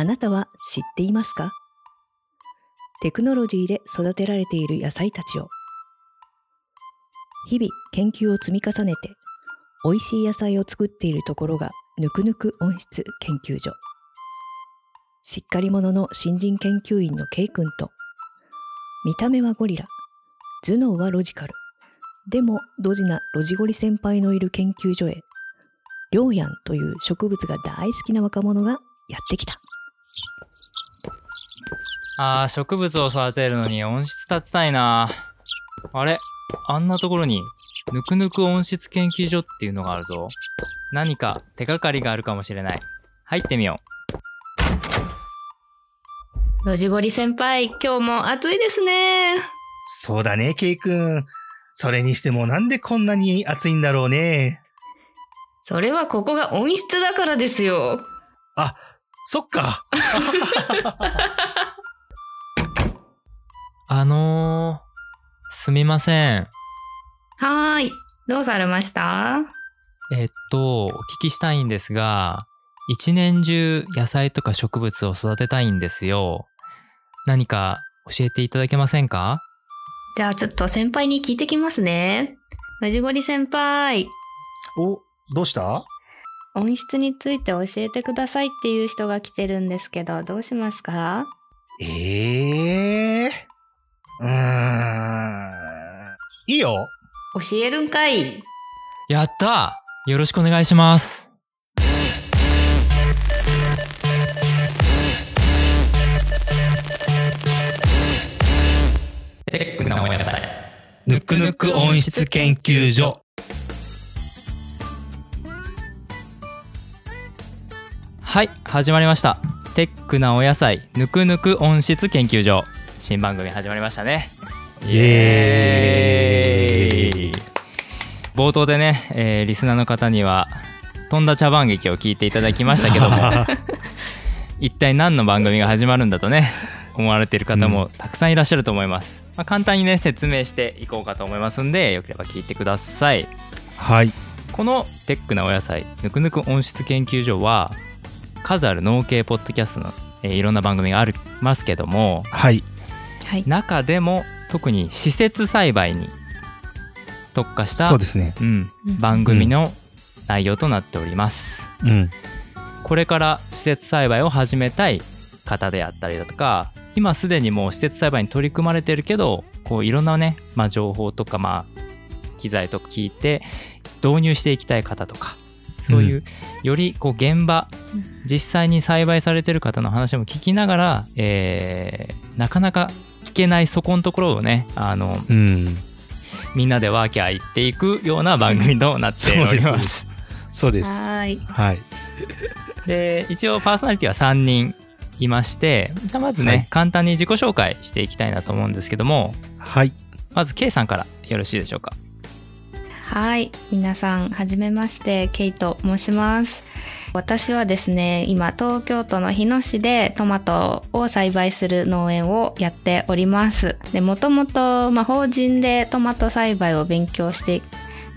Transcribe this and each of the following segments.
あなたは知っていますか？テクノロジーで育てられている野菜たちを。日々研究を積み重ねて美味しい野菜を作っているところがぬくぬく温室研究所。しっかり者の新人研究員の K 君と見た目はゴリラ頭脳はロジカル。でもドジなロジゴリ先輩のいる研究所へリョウヤンという植物が大好きな若者がやってきた。あー、植物を育てるのに温室建てたいな。あれ？あんなところに、ぬくぬく温室研究所っていうのがあるぞ。何か手がかりがあるかもしれない。入ってみよロジゴリ先輩、今日も暑いですね。そうだね、ケイ君。それにしてもなんでこんなに暑いんだろうね。それはここが温室だからですよ。あ、そっか。う。あのー、すみません。はーい。どうされました？えっと、お聞きしたいんですが、一年中野菜とか植物を育てたいんですよ。何か教えていただけませんか？じゃあちょっと先輩に聞いてきますね。ロジゴリ先輩、お、どうした？温室について教えてくださいっていう人が来てるんですけど、どうしますか？ええー？うーん。いいよ。教えるんかい。やったよろしくお願いします。テックなお野菜。ぬくぬく温室研究所。はい、始まりました。テックなお野菜、ぬくぬく温室研究所。新番組始まりましたね。イエーイ冒頭でね、えーリスナーの方には飛んだ茶番劇を聞いていただきましたけども 一体何の番組が始まるんだとね思われている方もたくさんいらっしゃると思います、まあ、簡単にね説明していこうかと思いますんでよければ聞いてくださいはい。このテックなお野菜ぬくぬく温室研究所は数ある農系ポッドキャストの、えーいろんな番組がありますけどもはい。はい。中でも特に施設栽培に特化したそうですね。うん、うん番組の内容となっております。うん。これから施設栽培を始めたい方であったりだとか今すでにもう施設栽培に取り組まれてるけどこういろんなね、まあ、情報とかまあ機材とか聞いて導入していきたい方とかそういう、よりこう現場実際に栽培されてる方の話も聞きながら、えーなかなか聞けないそこのところをねあのうん。みんなでワーキャー言っていくような番組となっております。そうです。はーい。はい。で一応パーソナリティは3人いましてじゃあまずね、はい簡単に自己紹介していきたいなと思うんですけどもはい。まず K さんからよろしいでしょうか？はい。皆さん、はじめまして、ケイと申します。私はですね、今、東京都の日野市でトマトを栽培する農園をやっております。で、もともと、ま、法人でトマト栽培を勉強して、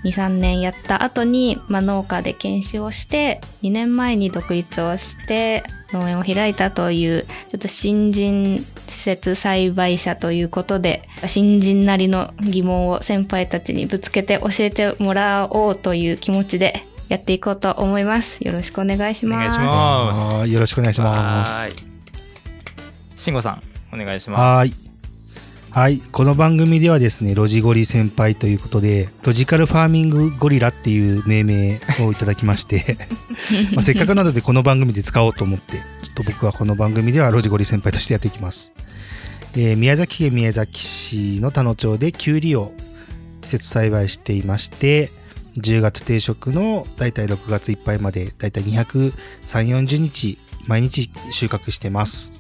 2、3年やった後に、まあ、農家で研修をして、2年前に独立をして、農園を開いたという、ちょっと新人施設栽培者ということで、新人なりの疑問を先輩たちにぶつけて教えてもらおうという気持ちでやっていこうと思います。よろしくお願いします。お願いしますはいよろしくお願いしまはす。慎吾さんお願いしまはーい。はい。この番組ではですね、ロジゴリ先輩ということで、ロジカルファーミングゴリラっていう命名をいただきまして、まあせっかくなのでこの番組で使おうと思って、ちょっと僕はこの番組ではロジゴリ先輩としてやっていきます。えー宮崎県宮崎市の田野町でキュウリを施設栽培していまして、10月定食のだいたい6月いっぱいまでだいたい230、40日毎日収穫してます。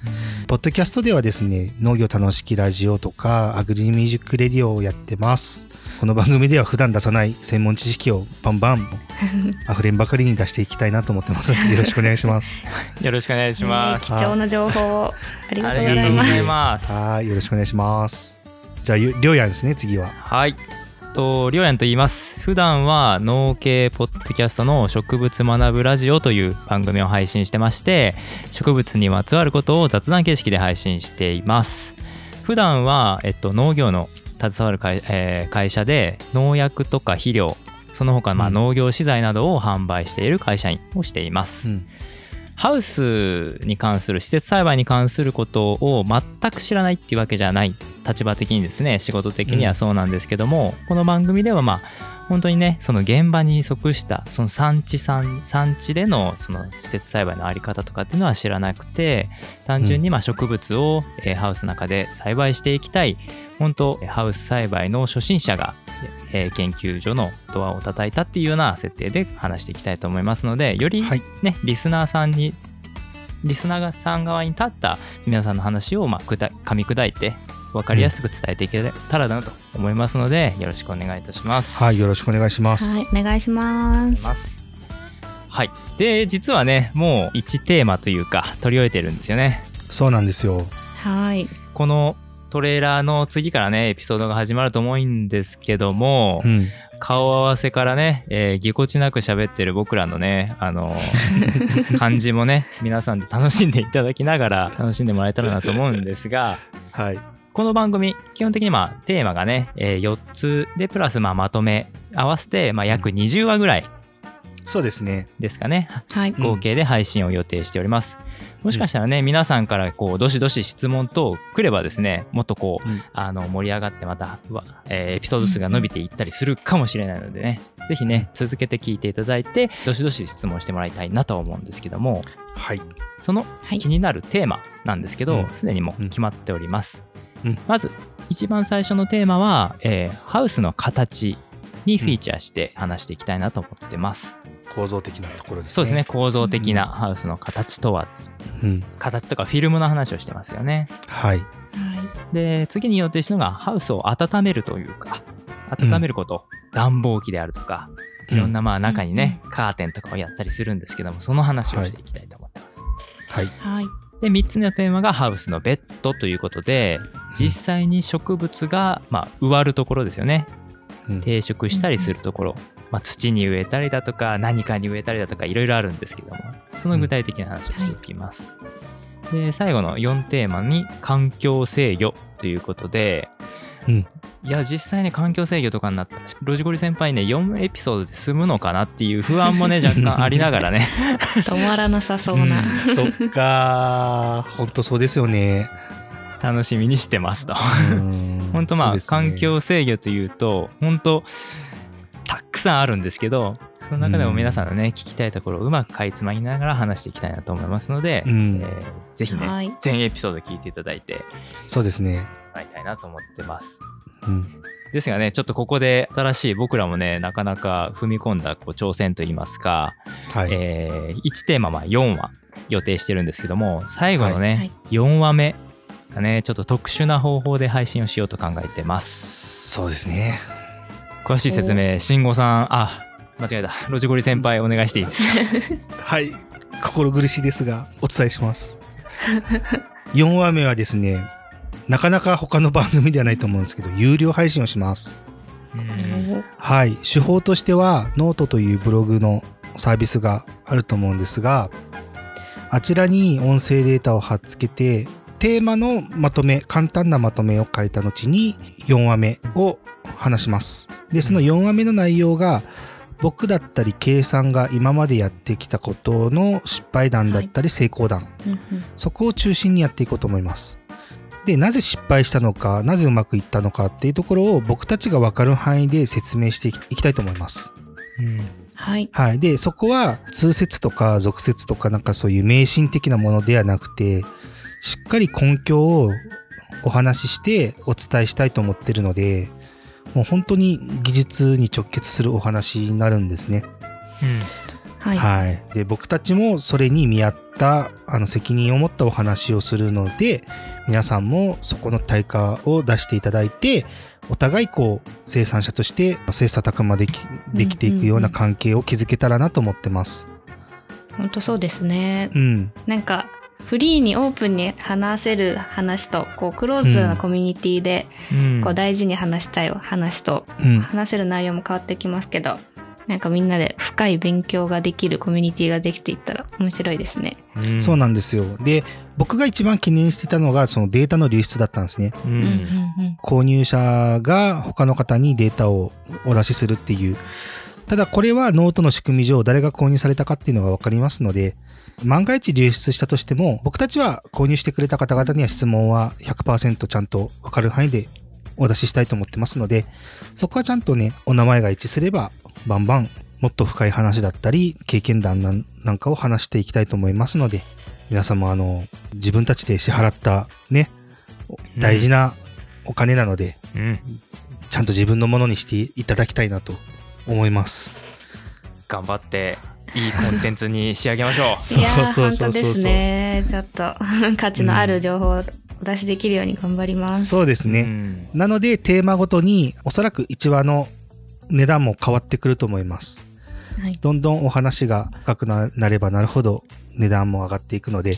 ポッドキャストではですね、農業楽しきラジオとか、アグリミュージックレディオをやってます。この番組では普段出さない専門知識をバンバン 溢れんばかりに出していきたいなと思ってます。よろしくお願いします。す よろしくお願いします、ね貴重な情報をありがあとうございます。りがとうございますはい、よろしくお願いします。じゃあ、ゆりょうやんですね、次は。はいと、りょうやんと言います。普段は農系ポッドキャストの植物学ぶラジオという番組を配信してまして、植物にまつわることを雑談形式で配信しています。普段は、えっと、農業の携わる会,、えー会社で農薬とか肥料、その他まあうん農業資材などを販売している会社員をしています。うんハウスに関する施設栽培に関することを全く知らないっていうわけじゃない立場的にですね仕事的にはそうなんですけども、この番組ではまあ本当にねその現場に即したその産地産産地でのその施設栽培のあり方とかっていうのは知らなくて単純にまあ植物をえーハウスの中で栽培していきたい本当ハウス栽培の初心者がえー研究所のドアを叩いたっていうような設定で話していきたいと思いますのでよりはい。ね、リスナーさんにリスナーさん側に立った皆さんの話をまあくだ噛み砕いて分かりやすく伝えていけたらなと思いますので、よろしくお願いいたします。はい、よろしくお願いします。はい、お願いします。ますはい。で、実はね、もう1テーマというか、取り終えてるんですよね。そうなんですよ。はい。このトレーラーの次からね、エピソードが始まると思うんですけども、うん。顔合わせからね、えーぎこちなく喋ってる僕らのね、あのー 感じもね、皆さんで楽しんでいただきながら楽しんでもらえたらなと思うんですが、はい。この番組、基本的にまあテーマがね、えー4つで、プラスまあまとめ合わせて、まあ約20話ぐらいそうですね。ですかね、はい。うん合計で配信を予定しております。もしかしたらね、皆さんからこう、どしどし質問等来ればですね、もっとこう、うんあの、盛り上がってまた、えーエピソード数が伸びていったりするかもしれないのでね、ぜひね、続けて聞いていただいて、どしどし質問してもらいたいなとは思うんですけども、はい。そのはい気になるテーマなんですけどうん、すでにもう決まっております。うんまず、一番最初のテーマは、えーハウスの形にフィーチャーして話していきたいなと思ってます。構造的なところですね。そうですね、。構造的なハウスの形とは、うん。形とかフィルムの話をしてますよね。はい。はい。で、次に予定したのが、ハウスを温めるというか、温めること、暖房機であるとか、いろんなまあ中にね、カーテンとかをやったりするんですけども、その話をしていきたいと思ってます。はい。はい。で、3つ目のテーマがハウスのベッドということで、実際に植物が、まあ、植わるところですよね。うん。定食したりするところ、まあ、土に植えたりだとか、何かに植えたりだとか、いろいろあるんですけども、その具体的な話をしていきます。で、最後の4テーマに、環境制御ということで、うん。いや、実際ね、環境制御とかになった。ら、ロジゴリ先輩ね、4エピソードで済むのかなっていう不安もね、若干ありながらね、止まらなさそうな。うん。そっかー。ほんとそうですよね。楽しみにしてますと。本 本当まあ、環境制御というと本当たくさんあるんですけどその中でも皆さんのね、聞きたいところをうまくかいつまみながら話していきたいなと思いますので、うん。えーぜひね、はい。全エピソード聞いていただいて。もそうですね。らい。たいなと思ってます。うん。ですがねちょっとここで新しい僕らもねなかなか踏み込んだこう挑戦といいますか、はい。え1テーマは4話予定してるんですけども最後のね、はい4話目がねちょっと特殊な方法で配信をしようと考えてます。そうですね。詳しい説明、慎吾さん、あ、間違えた。ロジゴリ先輩お願いしていいですか？はい。心苦しいですが、お伝えします。4話目はですね、なかなか他の番組ではないと思うんですけど、有料配信をします。はい。手法としては、ノートというブログのサービスがあると思うんですが、あちらに音声データを貼っつけて、テーマのまとめ、簡単なまとめを書いた後に4話目を話します。で、その4話目の内容が、僕だったり、計算が今までやってきたことの失敗談だったり成功談、うんうんそこを中心にやっていこうと思います。で、なぜ失敗したのか、なぜうまくいったのかっていうところを僕たちがわかる範囲で説明していきたいと思います。はい。はい。で、そこは通説とか俗説とかなんかそういう迷信的なものではなくて、しっかり根拠をお話ししてお伝えしたいと思ってるので、もう本当に技術に直結するお話になるんですね。はい。はい。で、僕たちもそれに見合った、あの、責任を持ったお話をするので、皆さんもそこの対価を出していただいて、お互いこう、生産者として切磋琢磨でき、できていくような関係を築けたらなと思ってます。本当そうですね。うん。なんかフリーにオープンに話せる話とこうクローズなコミュニティでうんこう大事に話したい話とうん。話せる内容も変わってきますけどなんかみんなで深い勉強ができるコミュニティができていったら面白いですね。うんそうなんですよ。で、僕が一番懸念してたのが、そのデータの流出だったんですね。うん購入者が他の方にデータをお出しするっていう。ただこれはノートの仕組み上誰が購入されたかっていうのがわかりますので、万が一流出したとしても、僕たちは購入してくれた方々には質問は100%ちゃんとわかる範囲でお出ししたいと思ってますので、そこはちゃんとね、お名前が一致すれば、バンバンもっと深い話だったり、経験談なんなんかを話していきたいと思いますので、皆様あの、自分たちで支払ったね、大事なお金なので、うんちゃんと自分のものにしていただきたいなと思います。頑張っていいコンテンツに仕上げましょう。いやーそうそうそうそうですね。ちょっと 価値のある情報をお出しできるように頑張ります。そうですね。うんなので、テーマごとに、おそらく1話の値段も変わってくると思います。はい。どんどんお話が深くななればなるほど、値段も上がっていくので、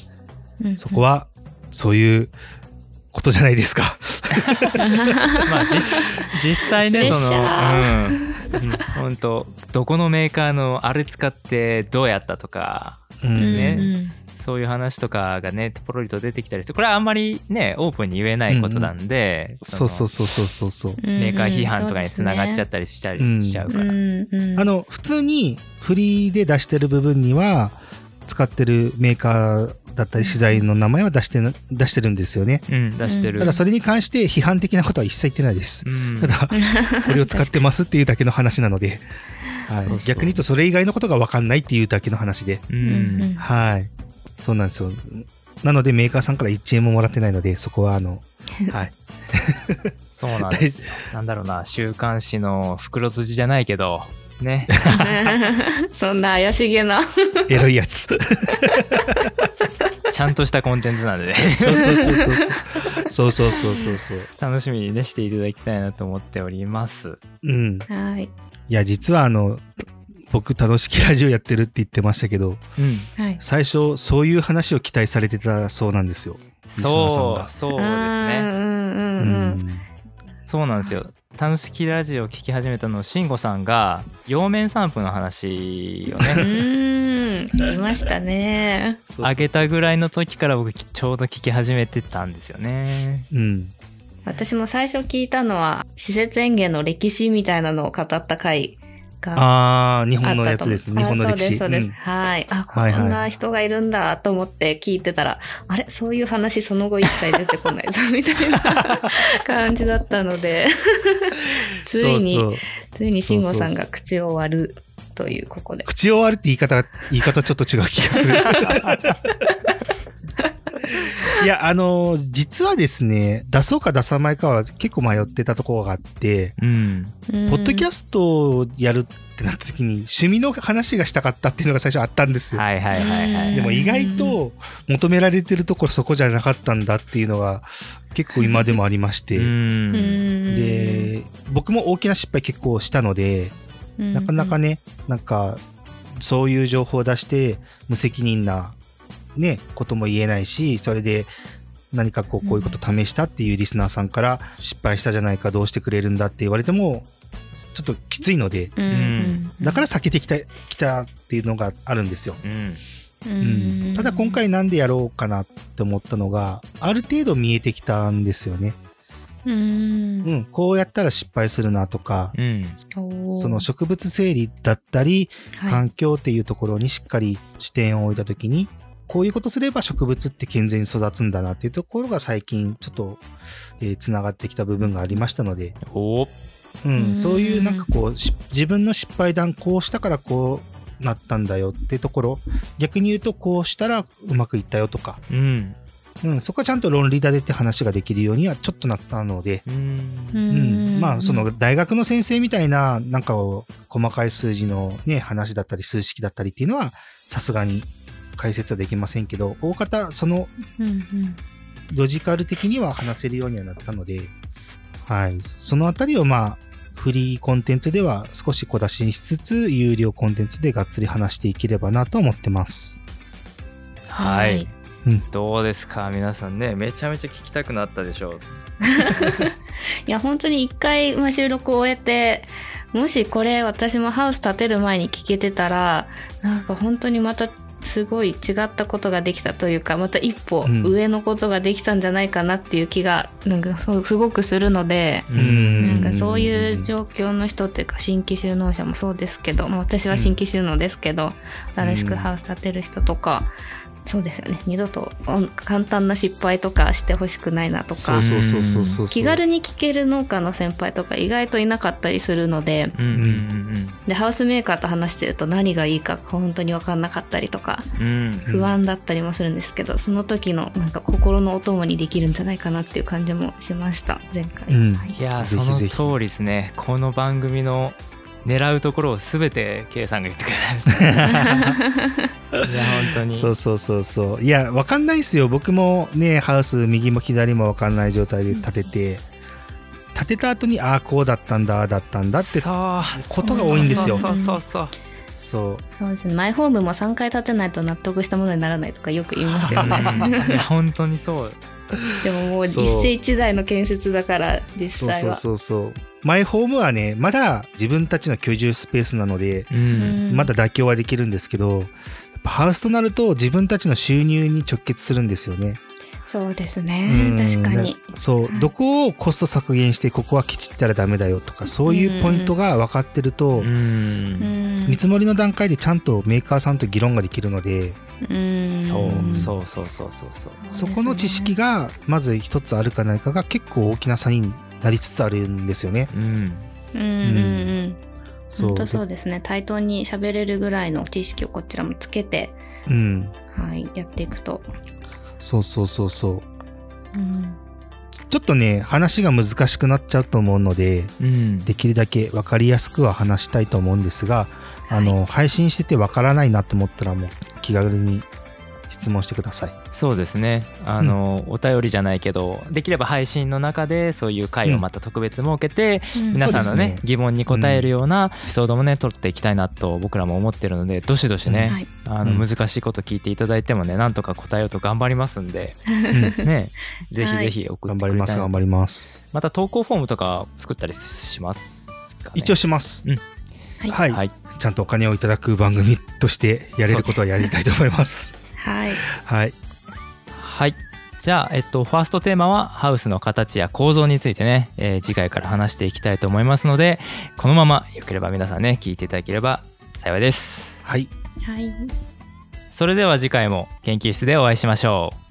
うんそこは、そういうことじゃないですか。まあ実実際ねそのうん。うん。本当どこのメーカーのあれ使ってどうやったとかうん。ね、うんうんそういう話とかがねポロリと出てきたりしてこれはあんまりねオープンに言えないことなんで、そうそううそうそうそうそう。メーカー批判とかにつながっちゃったりしたりしちゃうから、うん。うん。あの、普通にフリーで出してる部分には、使ってるメーカーだったり資材の名前は出してな、出してるんですよね。うん出してる、ただそれに関して批判的なことは一切言ってないです。うん。ただ、これを使ってますっていうだけの話なので、はい。そうそう。逆に言うとそれ以外のことが分かんないっていうだけの話で、ううんうんん。はい。そうなんですよ。なのでメーカーさんから1円ももらってないので、そこはあの、はい。そうなんですよなんだろうな週刊誌の袋閉じじゃないけどね そんな怪しげな。エロいやつ。ちゃんとしたコンテンツなんでねそうそうそうそう。そうそうそうそうそう。楽しみにねしていただきたいなと思っておりますうん。はい。いや、実はあの、僕楽しきラジオやってるって言ってましたけど、うんはい。最初そういう話を期待されてたそうなんですよ。そうそうですねうんうんうんうん。そうなんですよ楽しきラジオを聞き始めたの慎吾さんが陽面散布の話をうね。いましたね。あげたぐらいの時から僕ちょうど聞き始めてたんですよねうん。私も最初聞いたのは、施設園芸の歴史みたいなのを語った回がああ、日あ本の。やつですね。日本の歴史。あそうです、そうです。うんはい。あ、こはいはいんな人がいるんだと思って聞いてたら、あれ？そういう話その後一切出てこないぞ、みたいな感じだったので、ついに、そうそうついに慎吾さんが口を割るという、ここで。口を割るって言い方、言い方ちょっと違う気がする。いや、あの、実はですね、出そうか出さないかは結構迷ってたところがあって、うんポッドキャスストをやるってなった時に趣味の話がしたかったっていうのが最初あったんですよ。はいはいはいはいでも意外と求められてるところそこじゃなかったんだっていうのが結構今でもありまして。うんで、僕も大きな失敗結構したので、なかなかね、なんか、そういう情報を出して、無責任な、ね、ことも言えないし、それで、何かこう、こういうこと試したっていうリスナーさんから、失敗したじゃないか、どうしてくれるんだって言われても、ちょっときついので、うん。うん。だから避けてきた、きたっていうのがあるんですよ。うん。ううん。んただ今回なんでやろうかなって思ったのが、ある程度見えてきたんですよね。うん。うん、こうやったら失敗するなとか、うん。その植物整理だったり、はい。環境っていうところにしっかり視点を置いたときに、こういうことすれば植物って健全に育つんだなっていうところが最近ちょっと、えー、繋がってきた部分がありましたので、おう、うんん。そういうなんかこう、し自分の失敗談こうしたからこうなったんだよってところ、逆に言うとこうしたらうまくいったよとか、うん。うん、そこはちゃんと論理立てて話ができるようにはちょっとなったので、うん。ううんんまあその大学の先生みたいななんかを細かい数字のね話だったり数式だったりっていうのはさすがに解説はできませんけど大方そのうんうん。ロジカル的には話せるようにはなったのではい。そのあたりをまあフリーコンテンツでは少し小出しにしつつ有料コンテンツでがっつり話していければなと思ってます。はい。うん。どうですか？皆さんねめちゃめちゃ聞きたくなったでしょう。いや本当に一回、まあ、収録を終えてもしこれ私もハウス建てる前に聞けてたらなんか本当にまたすごい違ったことができたというかまた一歩うん。上のことができたんじゃないかなっていう気がなんかすごくするので。うん。なんかそういう状況の人っていうか新規就農者もそうですけど、まあ、私は新規就農ですけど、新しくハウス建てる人とか、そうですよね。二度とお簡単な失敗とかしてほしくないなとか。気軽に聞ける農家の先輩とか意外といなかったりするので。でハウスメーカーと話してると何がいいか本当に分かんなかったりとか。うん。うん不安だったりもするんですけど、その時のなんか心のお供にできるんじゃないかなっていう感じもしました。前回。うん。はいいやその通りですね。この番組の狙うところを全て K さんが言ってくれました。いや本当に。そうそうそうそう。いやわかんないですよ。僕もねハウス右も左もわかんない状態で建てて。建てた後にああこうだったんだああだったんだってそう。ことが多いんですよ。そうそうそうそうそう。ですね。マイホームも3回建てないと納得したものにならないとかよく言いますよそうね。いや本当にそう。でももう一そう。世一代の建設だから実そうそう際は。そうそうマイホームはねまだ自分たちの居住スペースなので、まだ妥協はできるんですけどハウスとなると自分たちの収入に直結するんですよね。そうですね。うん。確かに。ね。そう、はい。どこをコスト削減してここはケチったらダメだよとかそういうポイントが分かってると、見積もりの段階でちゃんとメーカーさんと議論ができるので、うん。そうそうそうそうそう。そうそこの知識がまず一つあるかないかが結構大きな差になりつつあるんですよね。うんうんうんうんそう本当そうですね対等に喋れるぐらいの知識をこちらもつけて、うん。はい、やっていくと。そうそうそうそう。うんちょっとね、話が難しくなっちゃうと思うので、うんできるだけ分かりやすくは話したいと思うんですが、あの、配信してて分からないなと思ったらもう気軽に質問してください。そうですね。あの、お便りじゃないけどできれば配信の中でそういう回をまた特別設けて、皆さんのねね。疑問に答えるようなエピソードもね取っていきたいなと僕らも思ってるのでどしどしね、はい。あのうん。難しいこと聞いていただいてもねなんとか答えようと頑張りますんでうん。ねぜひぜひ送ってくれたい頑張ります、頑張ります。また投稿フォームとか作ったりしますかね？一応します。うん。はい。はい、はい。ちゃんとお金をいただく番組としてやれることはやりたいと思います。はい。はい。はい。じゃあ、えっと、ファーストテーマはハウスの形や構造についてね、えー次回から話していきたいと思いますのでこのままよければ皆さんね聞いていただければ幸いです。はい。はい。それでは次回も研究室でお会いしましょう